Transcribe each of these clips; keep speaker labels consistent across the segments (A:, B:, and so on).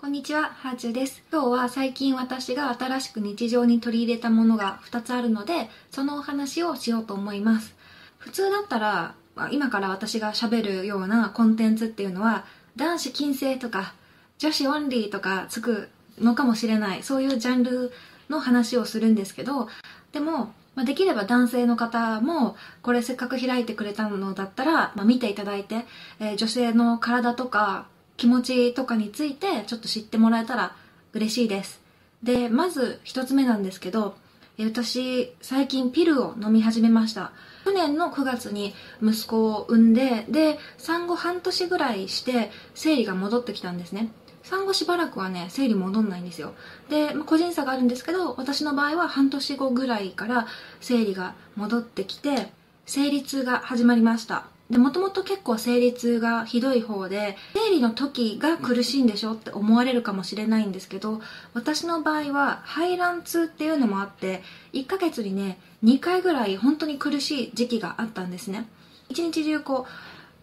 A: こんにちは、ハーチューです。今日は最近私が新しく日常に取り入れたものが2つあるので、そのお話をしようと思います。普通だったら、今から私が喋るようなコンテンツっていうのは、男子禁制とか、女子オンリーとかつくのかもしれない、そういうジャンルの話をするんですけど、でも、ま、できれば男性の方もこれせっかく開いてくれたのだったら、まあ、見ていただいて、えー女性の体とか気持ちとかについてちょっと知ってもらえたら嬉しいです。でまず一つ目なんですけど私最近ピルを飲み始めました。去年の9月に息子を産んでで産後半年ぐらいして生理が戻ってきたんですね。産後しばらくはね生理戻んないんですよ。で、まあ個人差があるんですけど私の場合は半年後ぐらいから生理が戻ってきて生理痛が始まりました。でもともと結構生理痛がひどい方で生理の時が苦しいんでしょって思われるかもしれないんですけど私の場合は排卵痛っていうのもあって1ヶ月にね2回ぐらい本当に苦しい時期があったんですね。一日中こ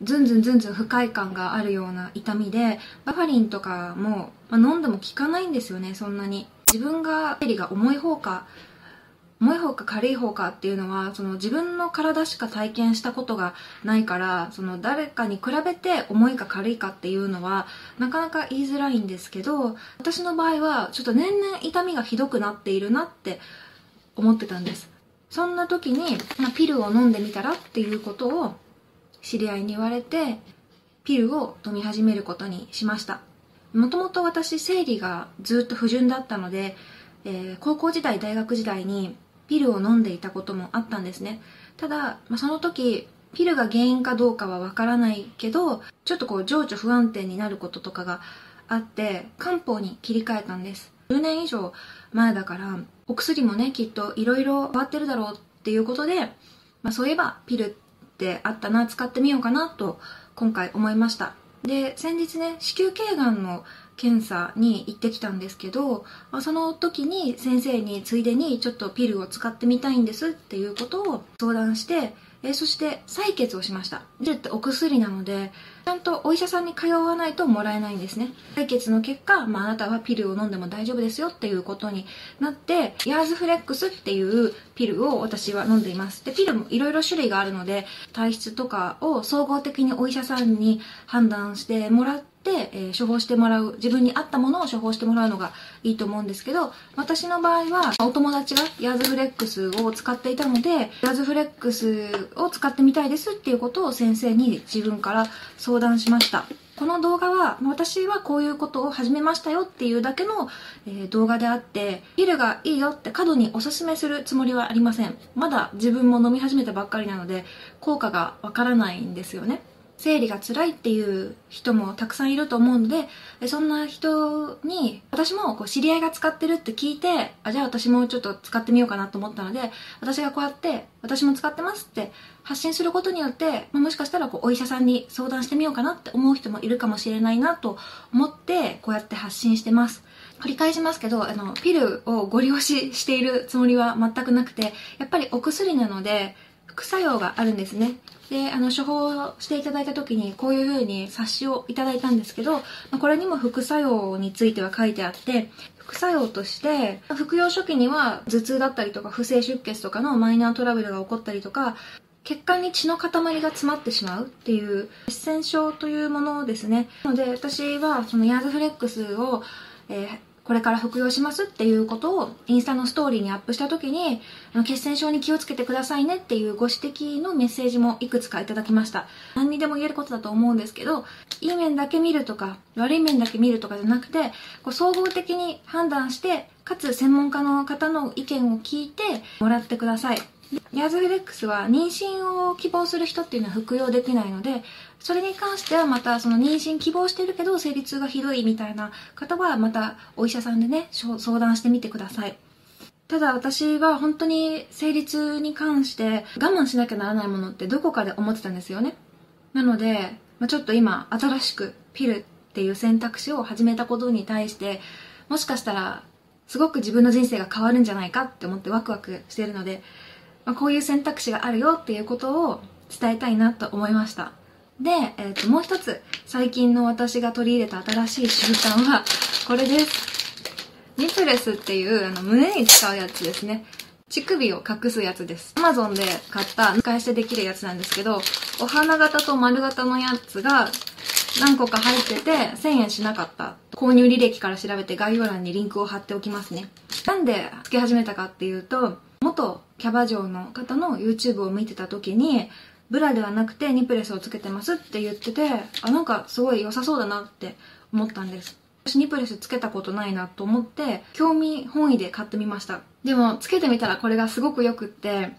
A: うズンズンズンズン不快感があるような痛みでバファリンとかも、まあ飲んでも効かないんですよねそんなに。自分が生理が重い方か重い方か軽い方かっていうのはその自分の体しか体験したことがないからその誰かに比べて重いか軽いかっていうのはなかなか言いづらいんですけど私の場合はちょっと年々痛みがひどくなっているなって思ってたんです。そんな時に、まあ、ピルを飲んでみたらっていうことを知り合いに言われてピルを飲み始めることにしました。もともと私生理がずっと不順だったので、えー高校時代大学時代にピルを飲んでいたこともあったんですね。ただ、まあ、その時ピルが原因かどうかはわからないけどちょっとこう情緒不安定になることとかがあって漢方に切り替えたんです。10年以上前だからお薬もねきっといろいろ変わってるだろうっていうことで、まあ、そういえばピルってあったな使ってみようかなと今回思いました。で先日ね子宮頸がんの検査に行ってきたんですけど、まあその時に先生についでにちょっとピルを使ってみたいんですっていうことを相談してえそして採血をしました。ピルってお薬なのでちゃんとお医者さんに通わないともらえないんですね。採血の結果、まあ、あなたはピルを飲んでも大丈夫ですよっていうことになってヤーズフレックスっていうピルを私は飲んでいます。でピルもいろいろ種類があるので体質とかを総合的にお医者さんに判断してもらって、えー処方してもらう自分に合ったものを処方してもらうのがいいと思うんですけど私の場合はお友達がヤーズフレックスを使っていたのでヤーズフレックスを使ってみたいですっていうことを先生に自分から相談しました。この動画は私はこういうことを始めましたよっていうだけの、え動画であってピルがいいよって過度におすすめするつもりはありません。まだ自分も飲み始めたばっかりなので効果がわからないんですよね。生理が辛いっていう人もたくさんいると思うのでそんな人に私もこう知り合いが使ってるって聞いてあじゃあ私もちょっと使ってみようかなと思ったので私がこうやって私も使ってますって発信することによって、まあもしかしたらこうお医者さんに相談してみようかなって思う人もいるかもしれないなと思ってこうやって発信してます。繰り返しますけどあのピルをご利用ししているつもりは全くなくてやっぱりお薬なので副作用があるんですね。であの処方していただいた時にこういう風に冊子をいただいたんですけどまこれにも副作用については書いてあって副作用として服用初期には頭痛だったりとか不正出血とかのマイナートラブルが起こったりとか血管に血の塊が詰まってしまうっていう血栓症というものですね。なので私はそのヤーズフレックスを、えーこれから服用しますっていうことをインスタのストーリーにアップした時にあの血栓症に気をつけてくださいねっていうご指摘のメッセージもいくつかいただきました。何にでも言えることだと思うんですけどいい面だけ見るとか悪い面だけ見るとかじゃなくてこう総合的に判断してかつ専門家の方の意見を聞いてもらってください。ヤーズフレックスは妊娠を希望する人っていうのは服用できないのでそれに関してはまたその妊娠希望してるけど生理痛がひどいみたいな方はまたお医者さんでね相談してみてください。ただ私は本当に生理痛に関して我慢しなきゃならないものってどこかで思ってたんですよね。なので、まあ、ちょっと今新しくピルっていう選択肢を始めたことに対してもしかしたらすごく自分の人生が変わるんじゃないかって思ってワクワクしてるので、まあ、こういう選択肢があるよっていうことを伝えたいなと思いましたで、えっ、と、もう一つ、最近の私が取り入れた新しい習慣は、これです。ニプレスっていう、あの、胸に使うやつですね。乳首を隠すやつです。アマゾンで買った使い捨てできるやつなんですけど、お花型と丸型のやつが何個か入ってて1000円しなかった。購入履歴から調べて概要欄にリンクを貼っておきますね。なんでつけ始めたかっていうと、元キャバ嬢の方の YouTube を見てた時に、ブラではなくてニプレスをつけてますって言ってて、あ、なんかすごい良さそうだなって思ったんです。私ニプレスつけたことないなと思って、興味本位で買ってみました。でも、つけてみたらこれがすごく良くって、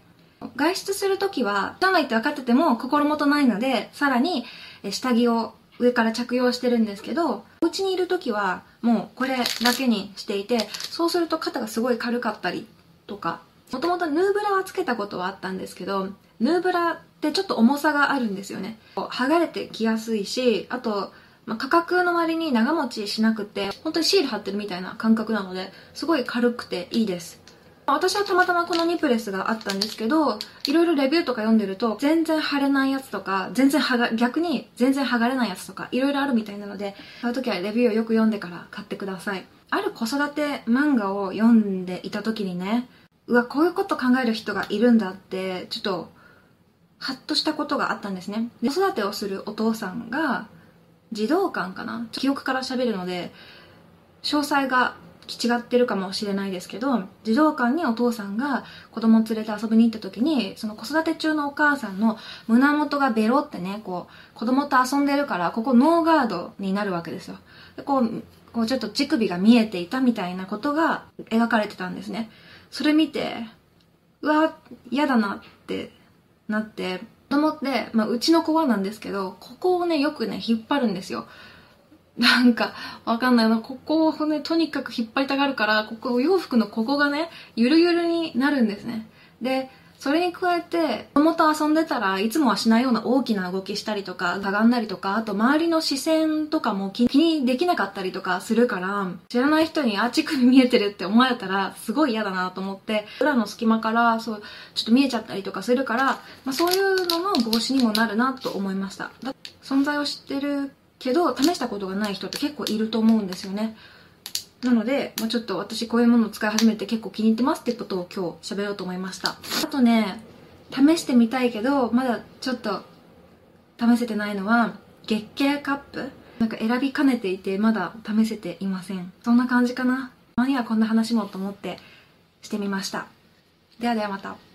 A: 外出するときは、じゃないって分かってても心もとないので、さらに下着を上から着用してるんですけど、お家にいるときはもうこれだけにしていて、そうすると肩がすごい軽かったりとか、もともとヌーブラはつけたことはあったんですけど、ヌーブラってちょっと重さがあるんですよね。剥がれてきやすいし、あと、まあ、価格の割に長持ちしなくて、本当にシール貼ってるみたいな感覚なので、すごい軽くていいです。私はたまたまこのニプレスがあったんですけど、いろいろレビューとか読んでると、全然貼れないやつとか、全然剥が、逆に全然剥がれないやつとか、いろいろあるみたいなので、買うときはレビューをよく読んでから買ってください。ある子育て漫画を読んでいた時にね、うわ、こういうこと考える人がいるんだって、ちょっと、ハッとしたことがあったんですね。子育てをするお父さんが、児童館かな？記憶から喋るので、詳細が違ってるかもしれないですけど、児童館にお父さんが子供を連れて遊びに行った時に、その子育て中のお母さんの胸元がベロってね、こう、子供と遊んでるから、ここノーガードになるわけですよ。でこう、こうちょっと乳首が見えていたみたいなことが描かれてたんですね。それ見て、うわ、嫌だなってなって、子供って、まあ、うちの子はなんですけど、ここをね、よくね、引っ張るんですよ。なんか、わかんないな。ここをね、とにかく引っ張りたがるから、ここ、お洋服のここがね、ゆるゆるになるんですね。で、それに加えて、子供と遊んでたらいつもはしないような大きな動きしたりとか、かがんだりとか、あと周りの視線とかも気にできなかったりとかするから、知らない人にあ、乳首見えてるって思われたらすごい嫌だなと思って、裏の隙間からそう、ちょっと見えちゃったりとかするから、まあ、そういうのの防止にもなるなと思いました。存在を知ってるけど、試したことがない人って結構いると思うんですよね。なので、まあ、ちょっと私こういうものを使い始めて結構気に入ってますってことを今日喋ろうと思いました。あとね、試してみたいけど、まだちょっと試せてないのは、月経カップなんか選びかねていてまだ試せていません。そんな感じかな。たまにはこんな話もと思ってしてみました。ではではまた。